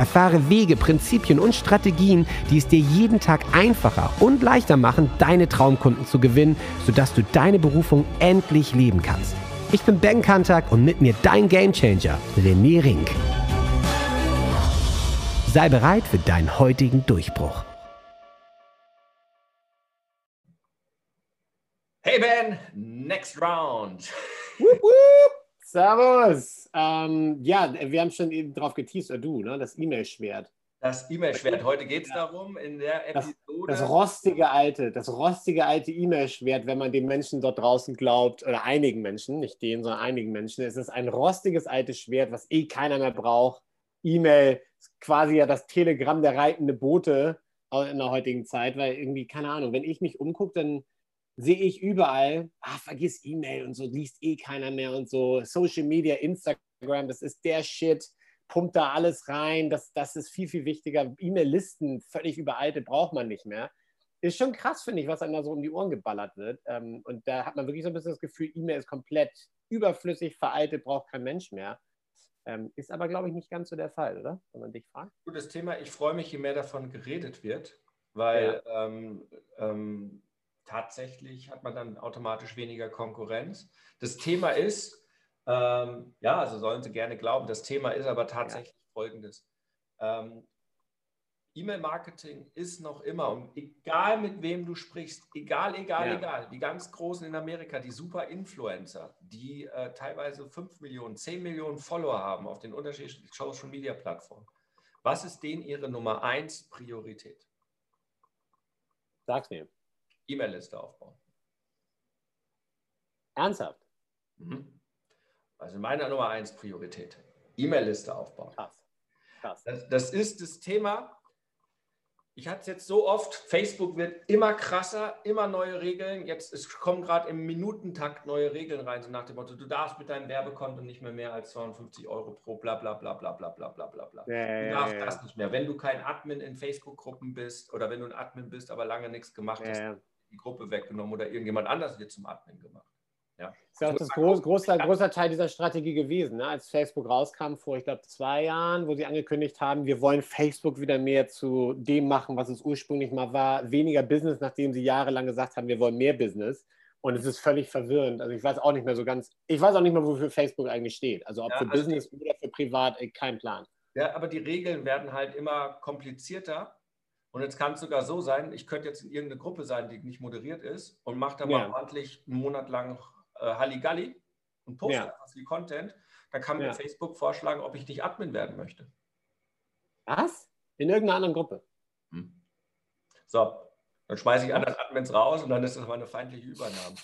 Erfahre Wege, Prinzipien und Strategien, die es dir jeden Tag einfacher und leichter machen, deine Traumkunden zu gewinnen, sodass du deine Berufung endlich leben kannst. Ich bin Ben Kantak und mit mir dein Gamechanger, René Rink. Sei bereit für deinen heutigen Durchbruch. Hey Ben, next round. Wupp, wupp. Servus. Ähm, ja, wir haben schon eben drauf geteased, du, ne? das E-Mail-Schwert. Das E-Mail-Schwert. Heute geht es darum, in der Episode. Das, das rostige alte, das rostige alte E-Mail-Schwert, wenn man den Menschen dort draußen glaubt, oder einigen Menschen, nicht denen, sondern einigen Menschen, es ist ein rostiges altes Schwert, was eh keiner mehr braucht. E-Mail ist quasi ja das Telegramm der reitende Boote in der heutigen Zeit, weil irgendwie, keine Ahnung, wenn ich mich umgucke, dann sehe ich überall, ah, vergiss E-Mail und so, liest eh keiner mehr und so. Social Media, Instagram, das ist der Shit, pumpt da alles rein, das, das ist viel, viel wichtiger. E-Mail-Listen, völlig überaltet, braucht man nicht mehr. Ist schon krass, finde ich, was einem da so um die Ohren geballert wird. Ähm, und da hat man wirklich so ein bisschen das Gefühl, E-Mail ist komplett überflüssig, veraltet, braucht kein Mensch mehr. Ähm, ist aber, glaube ich, nicht ganz so der Fall, oder? Wenn man dich fragt. Gutes Thema. Ich freue mich, je mehr davon geredet wird, weil ja. ähm, ähm, tatsächlich hat man dann automatisch weniger Konkurrenz. Das Thema ist, ähm, ja, also sollen Sie gerne glauben, das Thema ist aber tatsächlich ja. folgendes. Ähm, E-Mail-Marketing ist noch immer, und egal mit wem du sprichst, egal, egal, ja. egal, die ganz Großen in Amerika, die Super-Influencer, die äh, teilweise 5 Millionen, 10 Millionen Follower haben auf den unterschiedlichen Social-Media-Plattformen, was ist denen ihre Nummer 1 Priorität? Sag's mir. E-Mail-Liste aufbauen. Ernsthaft? Mhm. Also meine Nummer 1 Priorität. E-Mail-Liste aufbauen. Krass. Krass. Das, das ist das Thema, ich hatte es jetzt so oft, Facebook wird immer krasser, immer neue Regeln. Jetzt es kommen gerade im Minutentakt neue Regeln rein, so nach dem Motto, du darfst mit deinem Werbekonto nicht mehr mehr als 250 Euro pro bla bla bla bla bla bla bla bla bla. Ja, du darfst ja, das nicht mehr. Wenn du kein Admin in Facebook-Gruppen bist oder wenn du ein Admin bist, aber lange nichts gemacht hast, die Gruppe weggenommen oder irgendjemand anders wird zum Admin gemacht. Ja. Das ist ja auch das groß, großer, großer Teil dieser Strategie gewesen, ne? als Facebook rauskam vor, ich glaube, zwei Jahren, wo sie angekündigt haben, wir wollen Facebook wieder mehr zu dem machen, was es ursprünglich mal war, weniger Business, nachdem sie jahrelang gesagt haben, wir wollen mehr Business. Und es ist völlig verwirrend. Also ich weiß auch nicht mehr so ganz, ich weiß auch nicht mehr, wofür Facebook eigentlich steht. Also ob ja, für also Business oder für Privat, kein Plan. Ja, aber die Regeln werden halt immer komplizierter. Und jetzt kann es sogar so sein, ich könnte jetzt in irgendeine Gruppe sein, die nicht moderiert ist und mache da ja. mal ordentlich einen Monat lang äh, Halligalli und poste ja. einfach viel Content, dann kann mir ja. Facebook vorschlagen, ob ich nicht Admin werden möchte. Was? In irgendeiner anderen Gruppe? Hm. So, dann schmeiße ich andere Admins raus und dann ist das meine feindliche Übernahme.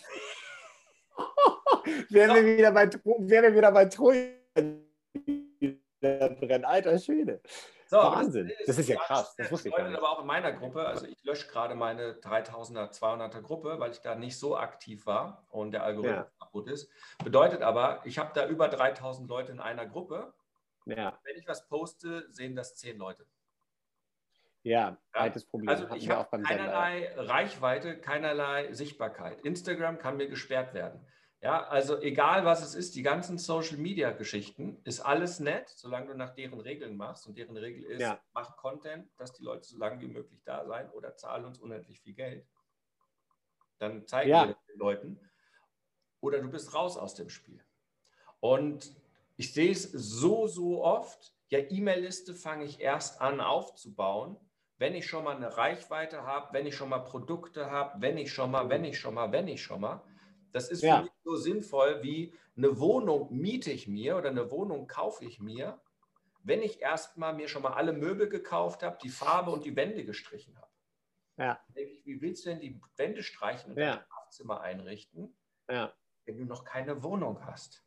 wären, wir wieder bei, wären wir wieder bei Troja brennen. Alter Schwede. So, Wahnsinn. Das, das, ist ja krass. Das wusste ich gar nicht. aber auch in meiner Gruppe. Also ich lösche gerade meine 3000er, 200er Gruppe, weil ich da nicht so aktiv war und der Algorithmus ja. kaputt ist. Bedeutet aber, ich habe da über 3000 Leute in einer Gruppe. Ja. Wenn ich was poste, sehen das 10 Leute. Ja, altes Problem. Also ich habe keinerlei Sender. Reichweite, keinerlei Sichtbarkeit. Instagram kann mir gesperrt werden. Ja, also egal was es ist, die ganzen Social Media Geschichten ist alles nett, solange du nach deren Regeln machst. Und deren Regel ist, ja. mach Content, dass die Leute so lange wie möglich da sein oder zahlen uns unendlich viel Geld. Dann zeigen ja. wir den Leuten. Oder du bist raus aus dem Spiel. Und ich sehe es so, so oft. Ja, E-Mail-Liste fange ich erst an aufzubauen, wenn ich schon mal eine Reichweite habe, wenn ich schon mal Produkte habe, wenn ich schon mal, wenn ich schon mal, wenn ich schon mal. Das ist ja. So sinnvoll wie eine Wohnung miete ich mir oder eine Wohnung kaufe ich mir, wenn ich erstmal mir schon mal alle Möbel gekauft habe, die Farbe und die Wände gestrichen habe. Ja. denke ich, wie willst du denn die Wände streichen und ja. dein Schlafzimmer einrichten, ja. wenn du noch keine Wohnung hast?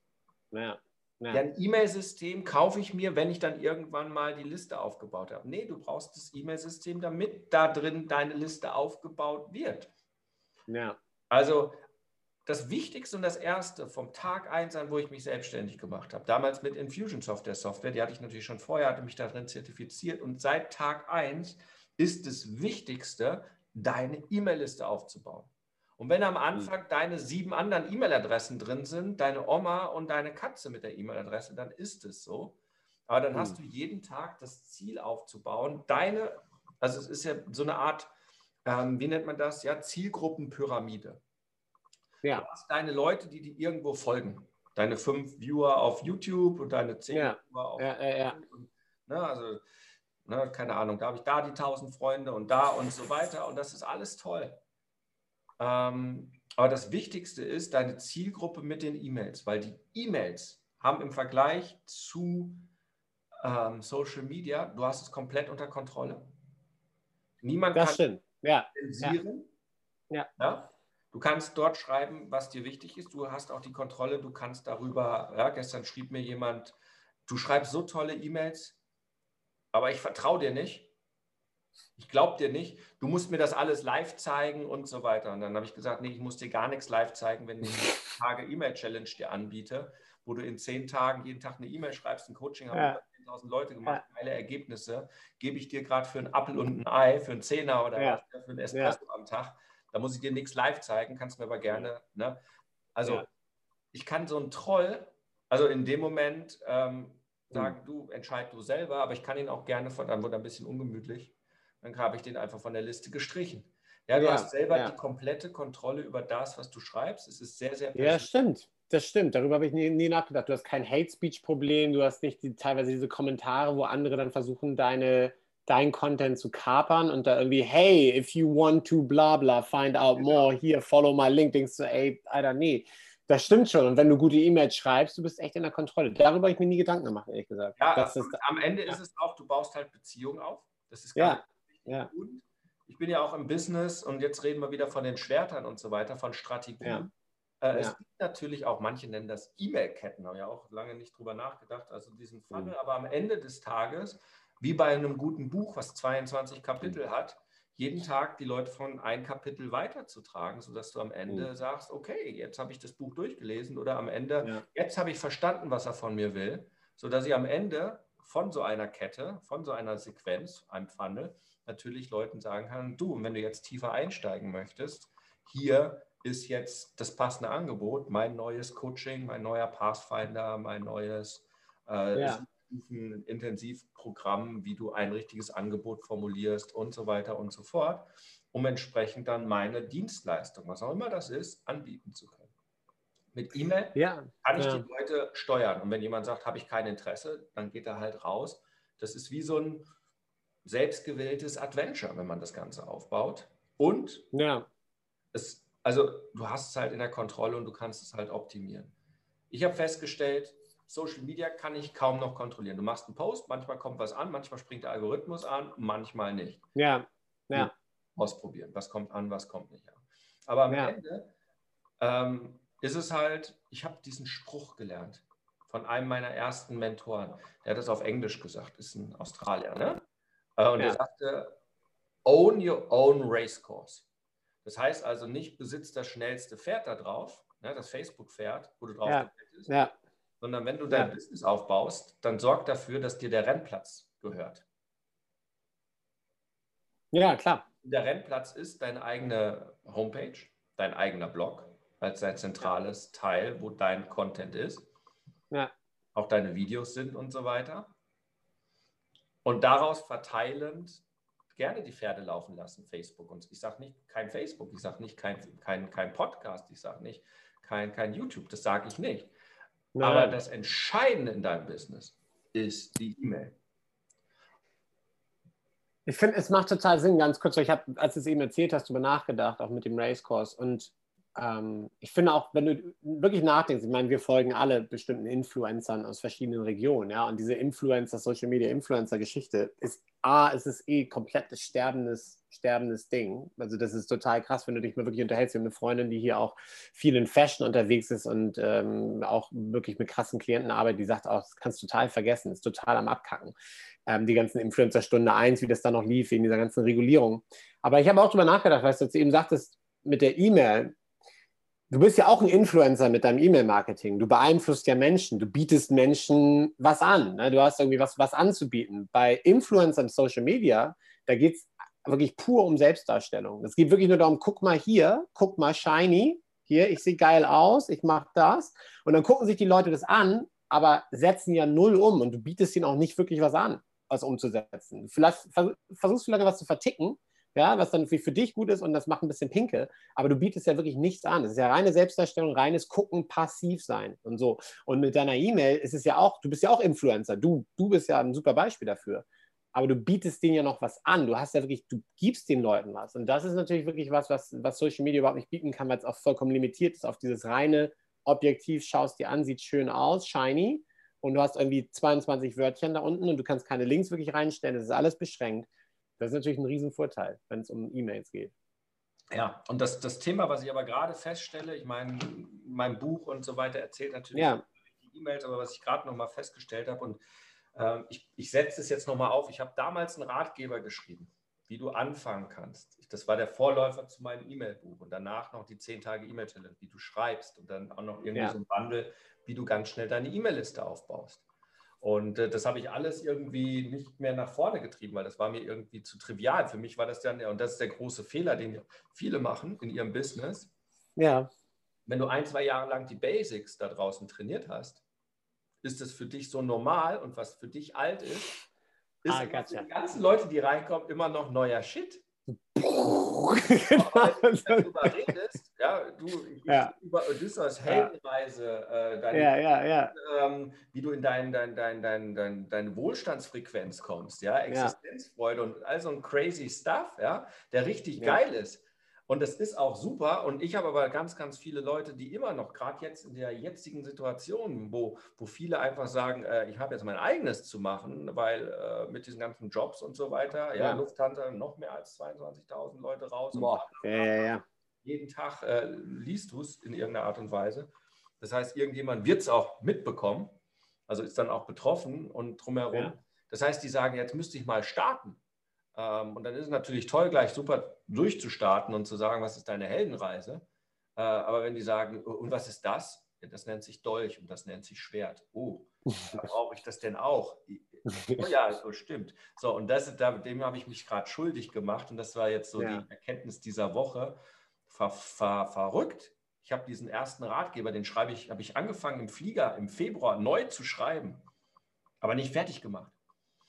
Ja. Ja, ein E-Mail-System kaufe ich mir, wenn ich dann irgendwann mal die Liste aufgebaut habe. Nee, du brauchst das E-Mail-System, damit da drin deine Liste aufgebaut wird. Ja. Also das Wichtigste und das Erste vom Tag 1 an, wo ich mich selbstständig gemacht habe, damals mit Infusion der Software, die hatte ich natürlich schon vorher, hatte mich darin zertifiziert und seit Tag 1 ist das Wichtigste, deine E-Mail-Liste aufzubauen. Und wenn am hm. Anfang deine sieben anderen E-Mail-Adressen drin sind, deine Oma und deine Katze mit der E-Mail-Adresse, dann ist es so. Aber dann hast hm. du jeden Tag das Ziel aufzubauen, deine, also es ist ja so eine Art, ähm, wie nennt man das? Ja, Zielgruppenpyramide. Ja. Du hast deine Leute, die dir irgendwo folgen. Deine fünf Viewer auf YouTube und deine zehn ja. Viewer auf ja, ja, ja. Und, ne, also, ne, keine Ahnung, da habe ich da die tausend Freunde und da und so weiter. Und das ist alles toll. Ähm, aber das Wichtigste ist deine Zielgruppe mit den E-Mails, weil die E-Mails haben im Vergleich zu ähm, Social Media, du hast es komplett unter Kontrolle. Niemand das kann stimmt. Ja. zensieren. Ja. ja. Du kannst dort schreiben, was dir wichtig ist. Du hast auch die Kontrolle. Du kannst darüber, ja, gestern schrieb mir jemand, du schreibst so tolle E-Mails, aber ich vertraue dir nicht. Ich glaube dir nicht. Du musst mir das alles live zeigen und so weiter. Und dann habe ich gesagt, nee, ich muss dir gar nichts live zeigen, wenn ich eine Tage E-Mail-Challenge dir anbiete, wo du in zehn Tagen jeden Tag eine E-Mail schreibst, ein Coaching haben ja. 10.000 Leute gemacht, ja. geile Ergebnisse, gebe ich dir gerade für einen Apfel und ein Ei, für einen Zehner oder ja. was, für einen Espresso ja. am Tag da muss ich dir nichts live zeigen, kannst mir aber gerne. Ne? Also ja. ich kann so einen Troll, also in dem Moment ähm, sagen, mhm. du entscheid du selber, aber ich kann ihn auch gerne von, dann wird er ein bisschen ungemütlich, dann habe ich den einfach von der Liste gestrichen. Ja, du ja, hast selber ja. die komplette Kontrolle über das, was du schreibst. Es ist sehr, sehr Ja, stimmt. Das stimmt. Darüber habe ich nie, nie, nachgedacht. Du hast kein Hate-Speech-Problem. Du hast nicht die, teilweise diese Kommentare, wo andere dann versuchen, deine, dein Content zu kapern und da irgendwie, hey, if you want to bla bla, find out genau. more, hier, follow my link, denkst du, ey, Alter, nee. Das stimmt schon. Und wenn du gute E-Mails schreibst, du bist echt in der Kontrolle. Darüber habe ich mir nie Gedanken gemacht, ehrlich gesagt. Ja, das ist, am Ende ja. ist es auch, du baust halt Beziehungen auf. Das ist ganz ja. Ja. Und ich bin ja auch im Business und jetzt reden wir wieder von den Schwertern und so weiter, von Strategien. Ja. Äh, es gibt natürlich auch, manche nennen das E-Mail-Ketten, habe ich auch lange nicht drüber nachgedacht, also diesen Funnel, mhm. aber am Ende des Tages wie bei einem guten Buch, was 22 Kapitel hat, jeden Tag die Leute von ein Kapitel weiterzutragen, sodass du am Ende mhm. sagst, okay, jetzt habe ich das Buch durchgelesen oder am Ende, ja. jetzt habe ich verstanden, was er von mir will, sodass ich am Ende von so einer Kette, von so einer Sequenz, einem Funnel, natürlich Leuten sagen kann, du, wenn du jetzt tiefer einsteigen möchtest, hier ist jetzt das passende Angebot, mein neues Coaching, mein neuer Pathfinder, mein neues äh, ja. Intensivprogramm, wie du ein richtiges Angebot formulierst und so weiter und so fort, um entsprechend dann meine Dienstleistung, was auch immer das ist, anbieten zu können. Mit E-Mail ja, kann ich ja. die Leute steuern. Und wenn jemand sagt, habe ich kein Interesse, dann geht er halt raus. Das ist wie so ein selbstgewähltes Adventure, wenn man das Ganze aufbaut. Und ja. es, also du hast es halt in der Kontrolle und du kannst es halt optimieren. Ich habe festgestellt, Social Media kann ich kaum noch kontrollieren. Du machst einen Post, manchmal kommt was an, manchmal springt der Algorithmus an, manchmal nicht. Ja, ja. Ausprobieren, was kommt an, was kommt nicht an. Aber am ja. Ende ähm, ist es halt, ich habe diesen Spruch gelernt von einem meiner ersten Mentoren. Der hat das auf Englisch gesagt, ist ein Australier. Ne? Äh, und ja. der sagte, own your own race course. Das heißt also nicht besitzt das schnellste Pferd da drauf, ne, das Facebook-Pferd, wo du drauf ja. bist, ja sondern wenn du dein ja. Business aufbaust, dann sorg dafür, dass dir der Rennplatz gehört. Ja, klar. Der Rennplatz ist deine eigene Homepage, dein eigener Blog als dein zentrales. Teil, wo dein Content ist. Ja. Auch deine Videos sind und so weiter. Und daraus verteilend gerne die Pferde laufen lassen, Facebook. Und ich sage nicht kein Facebook, ich sage nicht kein, kein, kein Podcast, ich sage nicht kein, kein YouTube, das sage ich nicht. Nein. Aber das Entscheidende in deinem Business ist die E-Mail. Ich finde, es macht total Sinn, ganz kurz, ich habe, als du es eben erzählt hast, darüber nachgedacht, auch mit dem Racecourse. Und ähm, ich finde auch, wenn du wirklich nachdenkst, ich meine, wir folgen alle bestimmten Influencern aus verschiedenen Regionen, ja, und diese Influencer, Social Media Influencer-Geschichte ist A, ist es eh komplettes sterbendes, sterbendes Ding. Also das ist total krass, wenn du dich mal wirklich unterhältst. Wir haben eine Freundin, die hier auch viel in Fashion unterwegs ist und ähm, auch wirklich mit krassen Klienten arbeitet, die sagt auch, das kannst du total vergessen, ist total am Abkacken. Ähm, die ganzen Influencer Stunde 1, wie das da noch lief, wegen dieser ganzen Regulierung. Aber ich habe auch darüber nachgedacht, weißt du, du eben sagtest, mit der E-Mail, Du bist ja auch ein Influencer mit deinem E-Mail-Marketing. Du beeinflusst ja Menschen. Du bietest Menschen was an. Ne? Du hast irgendwie was, was anzubieten. Bei Influencern Social Media, da geht es wirklich pur um Selbstdarstellung. Es geht wirklich nur darum, guck mal hier, guck mal shiny, hier, ich sehe geil aus, ich mache das. Und dann gucken sich die Leute das an, aber setzen ja null um und du bietest ihnen auch nicht wirklich was an, was umzusetzen. Vielleicht versuchst du vielleicht was zu verticken, ja, was dann für dich gut ist und das macht ein bisschen Pinke, aber du bietest ja wirklich nichts an. Es ist ja reine Selbstdarstellung, reines Gucken, passiv sein und so. Und mit deiner E-Mail ist es ja auch, du bist ja auch Influencer, du, du bist ja ein super Beispiel dafür. Aber du bietest denen ja noch was an. Du hast ja wirklich, du gibst den Leuten was. Und das ist natürlich wirklich was, was, was Social Media überhaupt nicht bieten kann, weil es auch vollkommen limitiert ist auf dieses reine Objektiv, schaust dir an, sieht schön aus, shiny. Und du hast irgendwie 22 Wörtchen da unten und du kannst keine Links wirklich reinstellen. Das ist alles beschränkt. Das ist natürlich ein Riesenvorteil, wenn es um E-Mails geht. Ja, und das, das Thema, was ich aber gerade feststelle, ich meine, mein Buch und so weiter erzählt natürlich ja. die E-Mails, aber was ich gerade nochmal festgestellt habe und äh, ich, ich setze es jetzt nochmal auf, ich habe damals einen Ratgeber geschrieben, wie du anfangen kannst. Das war der Vorläufer zu meinem E-Mail-Buch und danach noch die 10 Tage E-Mail-Challenge, wie du schreibst und dann auch noch irgendwie ja. so ein Bundle, wie du ganz schnell deine E-Mail-Liste aufbaust. Und äh, das habe ich alles irgendwie nicht mehr nach vorne getrieben, weil das war mir irgendwie zu trivial. Für mich war das dann, und das ist der große Fehler, den viele machen in ihrem Business. Ja. Wenn du ein, zwei Jahre lang die Basics da draußen trainiert hast, ist das für dich so normal und was für dich alt ist, ist ah, gotcha. die ganzen Leute, die reinkommen, immer noch neuer Shit. Wenn du darüber redest, ja, du ja. über Odysseus Heldenreise, äh, deine, ja, ja, ja. Ähm, wie du in dein, dein, dein, dein, dein, deine Wohlstandsfrequenz kommst, ja, Existenzfreude und all so ein crazy Stuff, ja, der richtig geil ist. Und das ist auch super. Und ich habe aber ganz, ganz viele Leute, die immer noch, gerade jetzt in der jetzigen Situation, wo, wo viele einfach sagen, äh, ich habe jetzt mein eigenes zu machen, weil äh, mit diesen ganzen Jobs und so weiter, ja, ja. Lufthansa noch mehr als 22.000 Leute raus. Boah. Ja, ja, ja. Jeden Tag äh, liest du es in irgendeiner Art und Weise. Das heißt, irgendjemand wird es auch mitbekommen, also ist dann auch betroffen und drumherum. Ja. Das heißt, die sagen, jetzt müsste ich mal starten. Ähm, und dann ist es natürlich toll, gleich super durchzustarten und zu sagen, was ist deine Heldenreise. Äh, aber wenn die sagen, und was ist das? Das nennt sich Dolch und das nennt sich Schwert. Oh, brauche ich das denn auch? Oh ja, so stimmt. So, und das, dem habe ich mich gerade schuldig gemacht. Und das war jetzt so ja. die Erkenntnis dieser Woche. Ver, ver, verrückt. Ich habe diesen ersten Ratgeber, den schreibe ich, habe ich angefangen im Flieger im Februar neu zu schreiben, aber nicht fertig gemacht.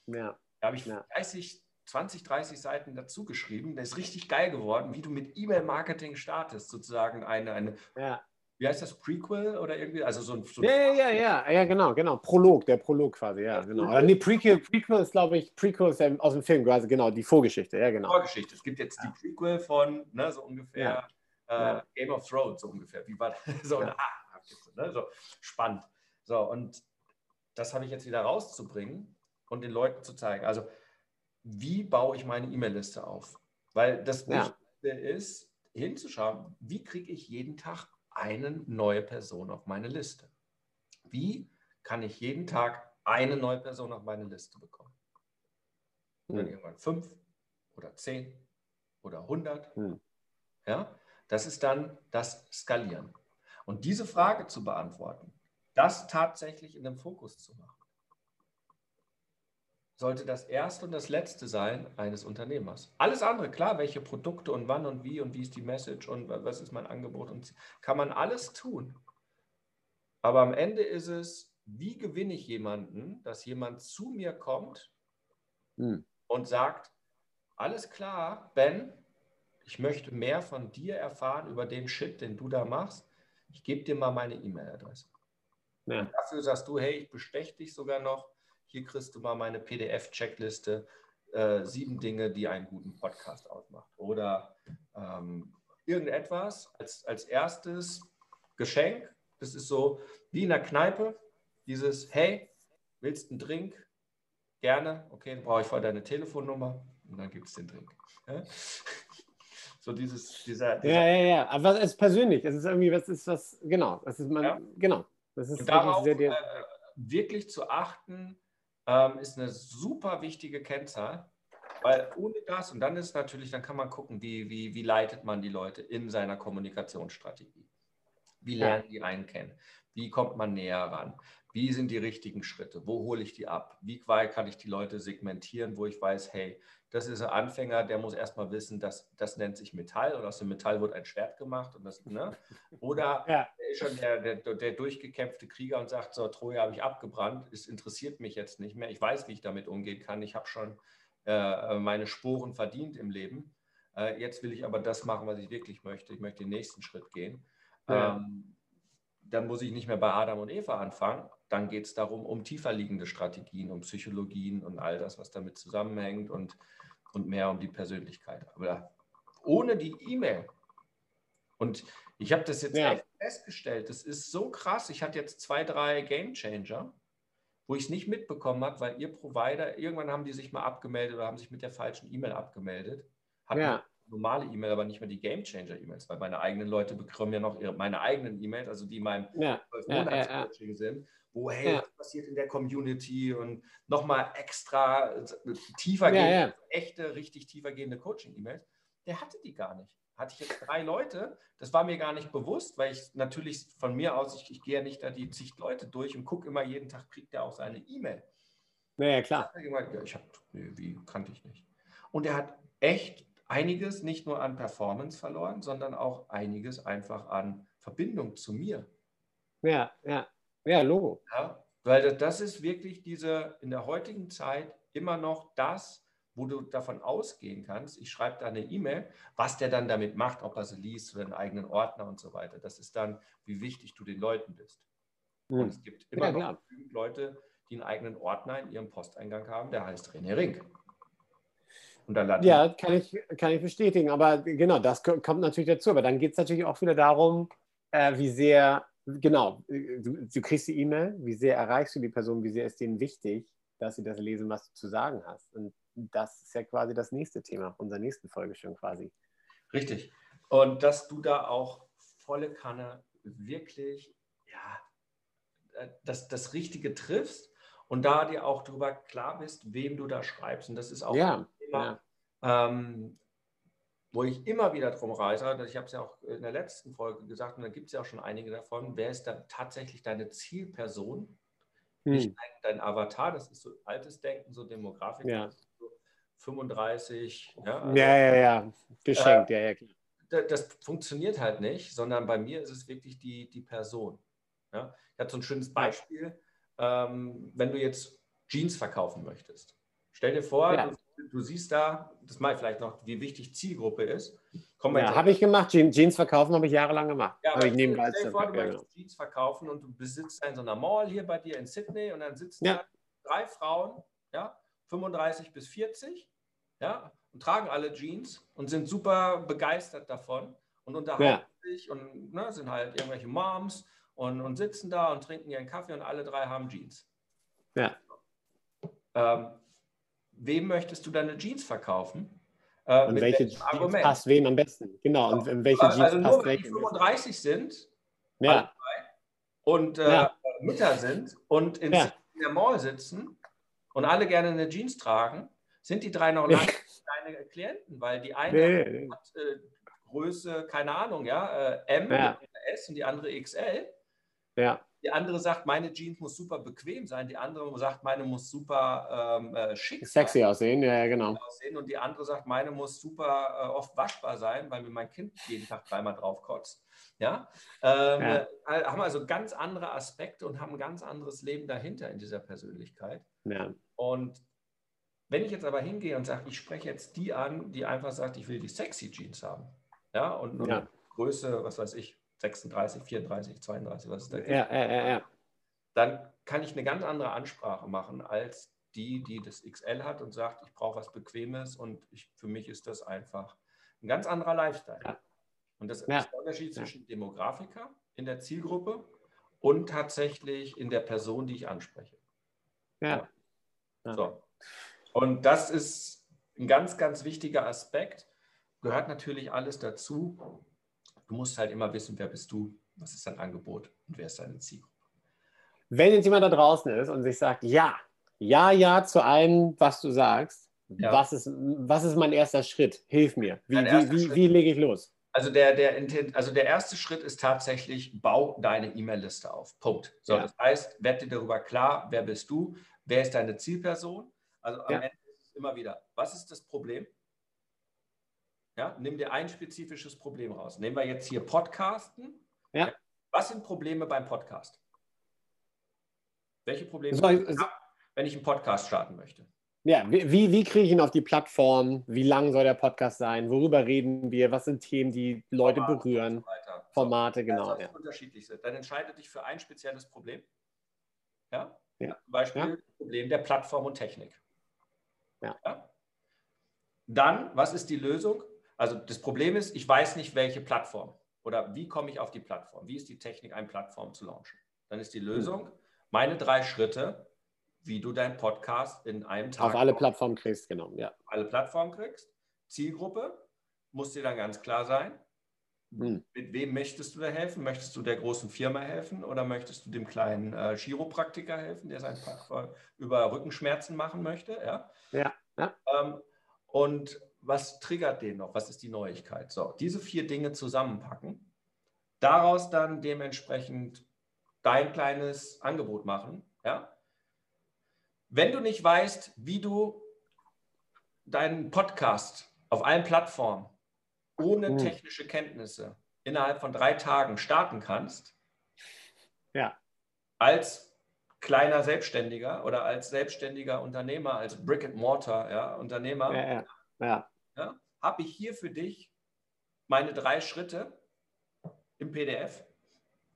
Ja. Da habe ich ja. 30 20, 30 Seiten dazu geschrieben. Der ist richtig geil geworden, wie du mit E-Mail-Marketing startest, sozusagen eine, eine ja. wie heißt das, Prequel oder irgendwie? Also so ein, so ja, ja, ja, ja, ja, genau, genau. Prolog, der Prolog quasi, ja, genau. Oder nee, Prequel, Prequel ist, glaube ich, Prequel ist aus dem Film quasi, genau, die Vorgeschichte, ja, genau. Vorgeschichte. Es gibt jetzt die Prequel von, ne, so ungefähr äh, Game of Thrones, so ungefähr. Wie war das? So, ah, ne, so spannend. So, und das habe ich jetzt wieder rauszubringen und den Leuten zu zeigen. Also wie baue ich meine E-Mail-Liste auf? Weil das ja. Wichtigste ist, hinzuschauen, wie kriege ich jeden Tag eine neue Person auf meine Liste? Wie kann ich jeden Tag eine neue Person auf meine Liste bekommen? Und dann hm. irgendwann fünf oder zehn oder hundert. Hm. Ja, das ist dann das Skalieren. Und diese Frage zu beantworten, das tatsächlich in den Fokus zu machen sollte das erste und das letzte sein eines Unternehmers. Alles andere, klar, welche Produkte und wann und wie und wie ist die Message und was ist mein Angebot und kann man alles tun. Aber am Ende ist es, wie gewinne ich jemanden, dass jemand zu mir kommt hm. und sagt, alles klar, Ben, ich möchte mehr von dir erfahren über den Shit, den du da machst. Ich gebe dir mal meine E-Mail-Adresse. Ja. Dafür sagst du, hey, ich besteche dich sogar noch hier kriegst du mal meine PDF-Checkliste, äh, sieben Dinge, die einen guten Podcast ausmacht. Oder ähm, irgendetwas als, als erstes Geschenk. Das ist so wie in der Kneipe, dieses, hey, willst du einen Drink? Gerne, okay, dann brauche ich vorher deine Telefonnummer und dann gibt es den Drink. Ja? So dieses, dieser, dieser, Ja, ja, ja. Aber es ist persönlich. Es ist irgendwie, was ist was, genau. Das ist man, Ja. genau. Das ist Und darauf sehr, sehr, äh, wirklich zu achten, ähm, ist eine super wichtige Kennzahl. Weil ohne das, und dann ist natürlich, dann kann man gucken, wie, wie, wie leitet man die Leute in seiner Kommunikationsstrategie. Wie lernen die einen kennen? Wie kommt man näher ran? Wie sind die richtigen Schritte? Wo hole ich die ab? Wie kann ich die Leute segmentieren, wo ich weiß, hey, das ist ein Anfänger, der muss erstmal wissen, dass das nennt sich Metall und aus dem Metall wird ein Schwert gemacht. Und das, ne? Oder Ja. schon der, der, der durchgekämpfte Krieger und sagt, so, Troja habe ich abgebrannt, es interessiert mich jetzt nicht mehr. Ich weiß, wie ich damit umgehen kann. Ich habe schon äh, meine Sporen verdient im Leben. Äh, jetzt will ich aber das machen, was ich wirklich möchte. Ich möchte den nächsten Schritt gehen. Ja. Ähm, dann muss ich nicht mehr bei Adam und Eva anfangen. Dann geht es darum, um tiefer liegende Strategien, um Psychologien und all das, was damit zusammenhängt und, und mehr um die Persönlichkeit. Aber ohne die E-Mail, und ich habe das jetzt Ja. echt festgestellt, das ist so krass. Ich hatte jetzt zwei, drei Game Changer, wo ich es nicht mitbekommen habe, weil ihr Provider, irgendwann haben die sich mal abgemeldet oder haben sich mit der falschen E-Mail abgemeldet. Hatten Ja. Normale E-Mail, aber nicht mehr die Game Changer E-Mails, weil meine eigenen Leute bekommen ja noch ihre, meine eigenen E-Mails, also die in meinem ja, ja, ja, ja. 12-Monats-Coaching sind, wo, hey, was passiert in der Community und nochmal extra äh, tiefer Ja, gehende, ja. echte, richtig tiefer gehende Coaching-E-Mails, der hatte die gar nicht. Hatte ich jetzt drei Leute, das war mir gar nicht bewusst, weil ich natürlich von mir aus, ich, ich gehe ja nicht da die zig Leute durch und gucke immer jeden Tag, kriegt der auch seine E-Mail. Ja, ja, klar. Ich habe, nee, wie kannte ich nicht. Und er hat echt einiges nicht nur an Performance verloren, sondern auch einiges einfach an Verbindung zu mir. Ja, ja. Ja, Logo. Ja, weil das- ist wirklich diese in der heutigen Zeit immer noch das, wo du davon ausgehen kannst, ich schreibe da eine E-Mail, was der dann damit macht, ob er sie liest oder einen eigenen Ordner und so weiter. Das ist dann, wie wichtig du den Leuten bist. Und Hm. es gibt immer Ja, noch Leute, die einen eigenen Ordner in ihrem Posteingang haben, der heißt René Rink. Landen Ja, kann ich, kann ich bestätigen. Aber genau, das ko- kommt natürlich dazu. Aber dann geht es natürlich auch wieder darum, äh, wie sehr, genau, du, du kriegst die E-Mail, wie sehr erreichst du die Person, wie sehr ist denen wichtig, dass sie das lesen, was du zu sagen hast. Und das ist ja quasi das nächste Thema, unserer nächsten Folge schon quasi. Richtig. Und dass du da auch volle Kanne wirklich ja, äh, das, das Richtige triffst und da dir auch darüber klar bist, wem du da schreibst. Und das ist auch Ja, Thema, ähm, wo ich immer wieder drum reise. Ich habe es ja auch in der letzten Folge gesagt und da gibt es ja auch schon einige davon. Wer ist da tatsächlich deine Zielperson? Nicht Hm. dein, dein Avatar, das ist so altes Denken, so Demografik, Ja. das ist so 35. Ja, also- Ja, ja, ja. Geschenkt, ja, ja. da- das funktioniert halt nicht, sondern bei mir ist es wirklich die, die Person. Ja? Ich hatte so ein schönes Beispiel, ähm, wenn du jetzt Jeans verkaufen möchtest. Stell dir vor, Ja. du, du siehst da, das mal vielleicht noch, wie wichtig Zielgruppe ist. Komm Ja, habe ich gemacht. Je- Jeans verkaufen habe ich jahrelang gemacht. ja, aber ich nebenbei stell vor, du ja, genau. Jeans verkaufen und du besitzt in so einer Mall hier bei dir in Sydney und dann sitzen Ja. da drei Frauen, ja, 35 bis 40, ja, und tragen alle Jeans und sind super begeistert davon und unterhalten Ja. sich und ne, sind halt irgendwelche Moms und, und sitzen da und trinken ihren Kaffee und alle drei haben Jeans. Ja. Ähm, wem möchtest du deine Jeans verkaufen? Äh, Und welche Jeans passt wem am besten? Genau, und in welche Jeans also nur passt wenn die welche? 35 sind, Ja, und äh, Ja. Mütter sind und in, Ja. der Mall sitzen und alle gerne eine Jeans tragen, sind die drei noch lange keine Klienten, weil die eine nee, hat äh, Größe, keine Ahnung, ja, äh, M, Ja. S und die andere XL. ja, Die andere sagt, meine Jeans muss super bequem sein. Die andere sagt, meine muss super ähm, äh, schick sexy sein, aussehen, ja, genau. aussehen. Und die andere sagt, meine muss super äh, oft waschbar sein, weil mir mein Kind jeden Tag dreimal drauf kotzt. Ja? Ähm, Ja. äh, haben also ganz andere Aspekte und haben ein ganz anderes Leben dahinter in dieser Persönlichkeit. Ja, Und wenn ich jetzt aber hingehe und sage, ich spreche jetzt die an, die einfach sagt, ich will die sexy Jeans haben. Ja, und, und Ja. Größe, was weiß ich, 36, 34, 32, was ist da ja, ja, ja, ja. dann kann ich eine ganz andere Ansprache machen als die, die das XL hat und sagt, ich brauche was Bequemes und ich, für mich ist das einfach ein ganz anderer Lifestyle. Ja. Und das Ja. ist der Unterschied zwischen Demografiker in der Zielgruppe und tatsächlich in der Person, die ich anspreche. Ja. Ja. So. Und das ist ein ganz, ganz wichtiger Aspekt. Gehört natürlich alles dazu. Du musst halt immer wissen, wer bist du, was ist dein Angebot und wer ist deine Zielgruppe. Wenn jetzt jemand da draußen ist und sich sagt, ja, ja, ja zu allem, was du sagst, Ja. was, ist, was ist mein erster Schritt? Hilf mir. Wie, wie, wie, Schritt- wie lege ich los? Also der, der, also der erste Schritt ist tatsächlich, bau deine E-Mail-Liste auf. Punkt. So, Ja. Das heißt, werd dir darüber klar, wer bist du, wer ist deine Zielperson. Also am Ja. Ende ist es immer wieder, was ist das Problem? Ja, nimm dir ein spezifisches Problem raus. Nehmen wir jetzt hier Podcasten. Ja. Was sind Probleme beim Podcast? Welche Probleme, So, habe ich, so- wenn ich einen Podcast starten möchte? Ja, wie, wie, kriege ich ihn auf die Plattform? Wie lang soll der Podcast sein? Worüber reden wir? Was sind Themen, die Leute Formate berühren? so weiter. So. Formate, genau. Ja. unterschiedlich sind. Dann entscheide dich für ein spezielles Problem. Ja? Ja. Zum Beispiel Ja. Problem der Plattform und Technik. Ja. Dann, was ist die Lösung? Also das Problem ist, ich weiß nicht, welche Plattform oder wie komme ich auf die Plattform? Wie ist die Technik, eine Plattform zu launchen? Dann ist die Lösung meine drei Schritte, wie du deinen Podcast in einem Tag Auf alle auf Plattformen kriegst, genau. Ja. alle Plattformen kriegst. Zielgruppe muss dir dann ganz klar sein. Hm. Mit wem möchtest du da helfen? Möchtest du der großen Firma helfen oder möchtest du dem kleinen äh, Chiropraktiker helfen, der sein Fach über Rückenschmerzen machen möchte? Ja. Ja, ja. Ähm, und was triggert den noch? Was ist die Neuigkeit? So, diese vier Dinge zusammenpacken, daraus dann dementsprechend dein kleines Angebot machen. Ja. Wenn du nicht weißt, wie du deinen Podcast auf allen Plattformen ohne Hm. technische Kenntnisse innerhalb von drei Tagen starten kannst, Ja. als kleiner Selbstständiger oder als selbstständiger Unternehmer, als Brick and Mortar ja, Unternehmer, Ja, ja. ja. habe ich hier für dich meine drei Schritte im PDF.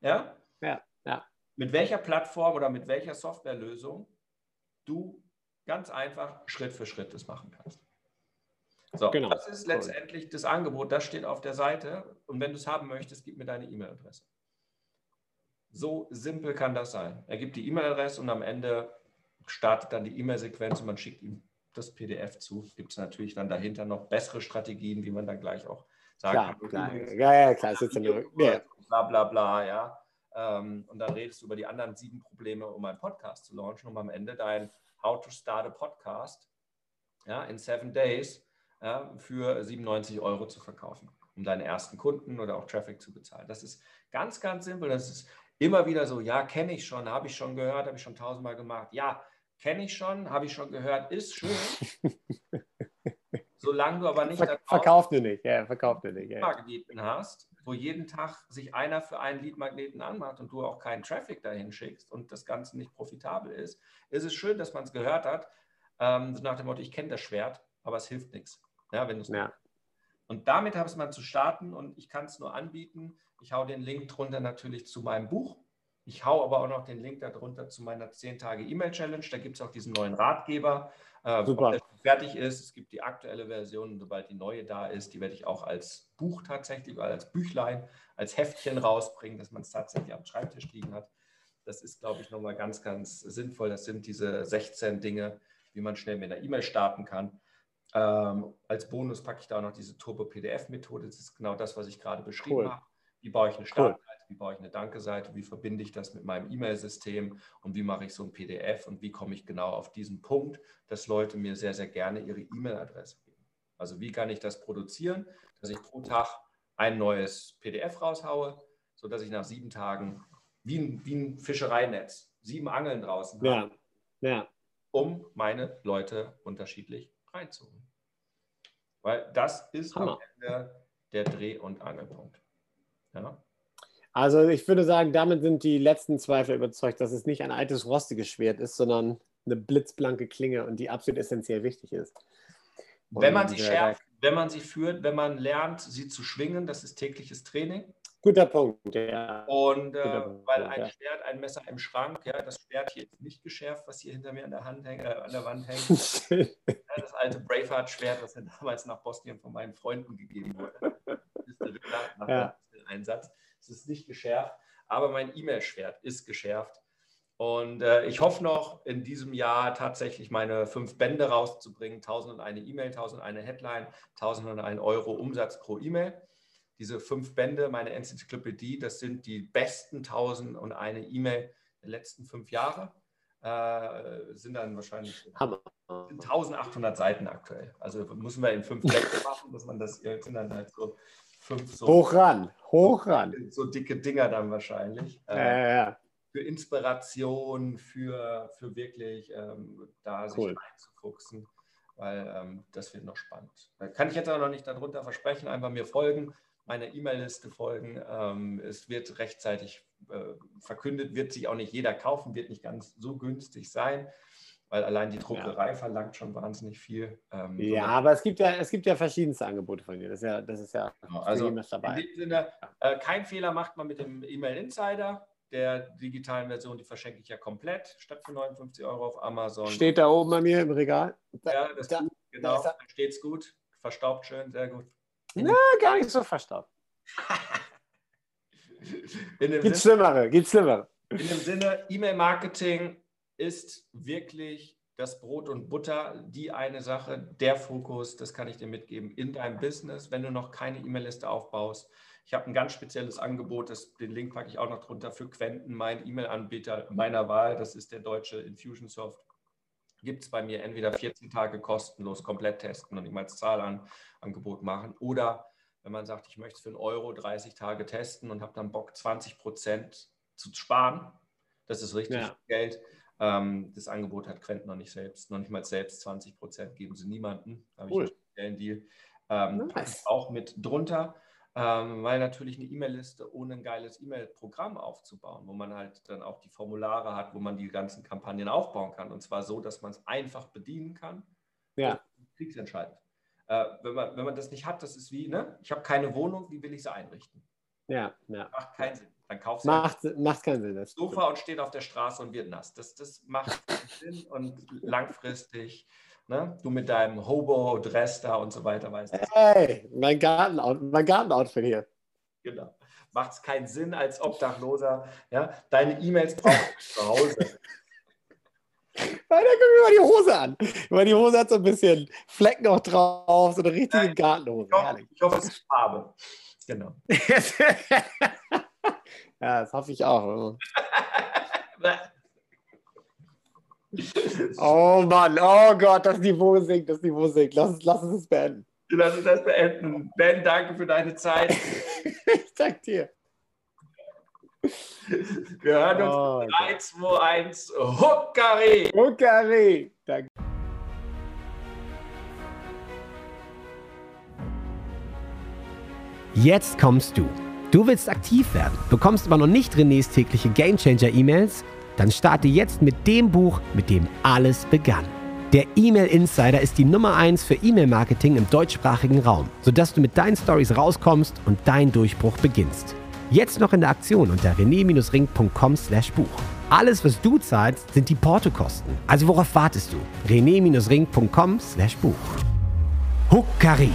Ja? Ja, ja. Mit welcher Plattform oder mit welcher Softwarelösung du ganz einfach Schritt für Schritt das machen kannst. So, Genau. das ist letztendlich das Angebot, das steht auf der Seite. Und wenn du es haben möchtest, gib mir deine E-Mail-Adresse. So simpel kann das sein. Er gibt die E-Mail-Adresse und am Ende startet dann die E-Mail-Sequenz und man schickt ihm das PDF zu. Gibt es natürlich dann dahinter noch bessere Strategien, wie man dann gleich auch sagen Klar, kann. klar. Ja, ja, klar. Ist ja bla bla bla, ja. Ähm, und dann redest du über die anderen sieben Probleme, um einen Podcast zu launchen, um am Ende dein How to Start a Podcast ja, in seven days ja, für 97 Euro zu verkaufen, um deine ersten Kunden oder auch Traffic zu bezahlen. Das ist ganz, ganz simpel. Das ist immer wieder so, ja, kenne ich schon, habe ich schon gehört, habe ich schon tausendmal gemacht. Ja, kenne ich schon, habe ich schon gehört, ist schön. Solange du aber nicht Ver verkauft nur nicht. Ja, verkauft nur nicht. Ja. Leadmagneten hast, wo jeden Tag sich einer für einen Leadmagneten anmacht und du auch keinen Traffic dahin schickst und das Ganze nicht profitabel ist, ist es schön, dass man es gehört hat. Ähm, nach dem Motto, ich kenne das Schwert, aber es hilft nichts. Ja, wenn Ja. Und damit habe es mal zu starten und ich kann es nur anbieten. Ich hau den Link drunter natürlich zu meinem Buch. Ich hau aber auch noch den Link darunter zu meiner 10-Tage-E-Mail-Challenge. Da gibt es auch diesen neuen Ratgeber. Äh, Super. ob der fertig ist. Es gibt die aktuelle Version. Sobald die neue da ist, die werde ich auch als Buch tatsächlich oder als Büchlein, als Heftchen rausbringen, dass man es tatsächlich am Schreibtisch liegen hat. Das ist, glaube ich, nochmal ganz, ganz sinnvoll. Das sind diese 16 Dinge, wie man schnell mit einer E-Mail starten kann. Ähm, als Bonus packe ich da auch noch diese Turbo-PDF-Methode. Das ist genau das, was ich gerade beschrieben Cool. habe. Wie baue ich eine Startseite, wie baue ich eine Danke-Seite, wie verbinde ich das mit meinem E-Mail-System und wie mache ich so ein PDF und wie komme ich genau auf diesen Punkt, dass Leute mir sehr, sehr gerne ihre E-Mail-Adresse geben. Also wie kann ich das produzieren, dass ich pro Tag ein neues PDF raushaue, sodass ich nach sieben Tagen wie ein, wie ein Fischereinetz sieben Angeln draußen habe Ja. ja. um meine Leute unterschiedlich reinzuholen. Weil das ist Hammer. am Ende der Dreh- und Angelpunkt. Ja? Also ich würde sagen, damit sind die letzten Zweifel überzeugt, dass es nicht ein altes, rostiges Schwert ist, sondern eine blitzblanke Klinge und die absolut essentiell wichtig ist. Wenn man Und, sie äh, schärft, wenn man sie führt, wenn man lernt, sie zu schwingen, das ist tägliches Training. Guter Punkt, ja. Und äh, Punkt, weil ein ja. Schwert, ein Messer im Schrank, ja, das Schwert hier ist nicht geschärft, was hier hinter mir an der, Hand häng, äh, an der Wand hängt. Ja, das alte Braveheart-Schwert, das mir damals nach Bosnien von meinen Freunden gegeben wurde. Das nach ja. Einsatz. Es ist nicht geschärft, aber mein E-Mail-Schwert ist geschärft. Und äh, ich hoffe noch in diesem Jahr tatsächlich meine fünf Bände rauszubringen. 1001 E-Mail, 1001 Headline, 1001 Euro Umsatz pro E-Mail. Diese fünf Bände, meine Enzyklopädie, das sind die besten 1001 E-Mail der letzten fünf Jahre. Äh, sind dann wahrscheinlich Hammer. 1800 Seiten aktuell. Also müssen wir in fünf Bände machen, dass man das, sind dann halt so fünf so. Hoch ran, hoch ran. So dicke Dinger dann wahrscheinlich. Ja, ja, ja für Inspiration, für, für wirklich ähm, da sich cool. einzufuchsen, weil ähm, das wird noch spannend. Da kann ich jetzt auch noch nicht darunter versprechen, einfach mir folgen, meiner E-Mail-Liste folgen. Ähm, es wird rechtzeitig äh, verkündet, wird sich auch nicht jeder kaufen, wird nicht ganz so günstig sein weil allein die Druckerei ja. verlangt schon wahnsinnig viel. Ähm, ja, aber es gibt ja, es gibt ja verschiedenste Angebote von dir. Das ist ja, das ist ja genau, also dabei. In dem Sinne, äh, kein Fehler macht man mit dem E-Mail Insider der digitalen Version, die verschenke ich ja komplett statt für 59 Euro auf Amazon. Steht da oben bei mir im Regal. ja, das da, gut, genau, da steht es gut. Verstaubt schön, sehr gut. Na, gar nicht so verstaubt. Gibt schlimmere, gibt schlimmere. In dem Sinne, E-Mail-Marketing ist wirklich das Brot und Butter, die eine Sache, der Fokus, das kann ich dir mitgeben, in deinem Business, wenn du noch keine E-Mail-Liste aufbaust ich habe ein ganz spezielles Angebot, das, den Link packe ich auch noch drunter für Quenten, mein E-Mail-Anbieter meiner Wahl. Das ist der deutsche Infusionsoft. Gibt es bei mir entweder 14 Tage kostenlos komplett testen und ihm als Zahlangebot machen oder wenn man sagt, ich möchte es für einen Euro 30 Tage testen und habe dann Bock, 20 Prozent zu sparen. Das ist richtig ja. Geld. Ähm, das Angebot hat Quent noch nicht selbst, noch nicht mal selbst 20 Prozent geben sie niemanden. Habe cool. ich einen Deal. Ähm, nice. Auch mit drunter ähm, weil natürlich eine E-Mail-Liste ohne ein geiles E-Mail-Programm aufzubauen, wo man halt dann auch die Formulare hat, wo man die ganzen Kampagnen aufbauen kann. Und zwar so, dass man es einfach bedienen kann. Ja. Kriegsentscheidend. Äh, wenn, man, wenn man das nicht hat, das ist wie, ne? ich habe keine Wohnung, wie will ich sie einrichten? Ja, ja. Macht keinen Sinn. Dann kaufst du macht, macht keinen Sinn. Das Sofa und steht auf der Straße und wird nass. Das, das macht keinen Sinn und langfristig Ne? Du mit deinem Hobo-Dress da und so weiter weißt. Hey, mein, Garten, mein Gartenoutfit hier. Genau. Macht es keinen Sinn als Obdachloser. Ja? Deine E-Mails brauchst du zu Hause. Weil da guck mir mal die Hose an. Weil die Hose hat so ein bisschen Flecken auch drauf, so eine richtige Gartenhose. Ich hoffe, ich hoffe, es ist Farbe. Genau. ja, das hoffe ich auch. Oh Mann, oh Gott, das Niveau sinkt, das Niveau sinkt. Lass, lass uns es beenden. Lass uns das beenden. Ben, danke für deine Zeit. ich danke dir. Wir hören uns oh, 3, 2, 1. Huckari! Huckari! Danke. Jetzt kommst du. Du willst aktiv werden, bekommst aber noch nicht Renés tägliche Gamechanger-E-Mails dann starte jetzt mit dem Buch, mit dem alles begann. Der E-Mail Insider ist die Nummer 1 für E-Mail-Marketing im deutschsprachigen Raum, sodass du mit deinen Stories rauskommst und dein Durchbruch beginnst. Jetzt noch in der Aktion unter rené-ring.com/buch. Alles, was du zahlst, sind die Portokosten. Also worauf wartest du? rené-ring.com/buch. Huckari.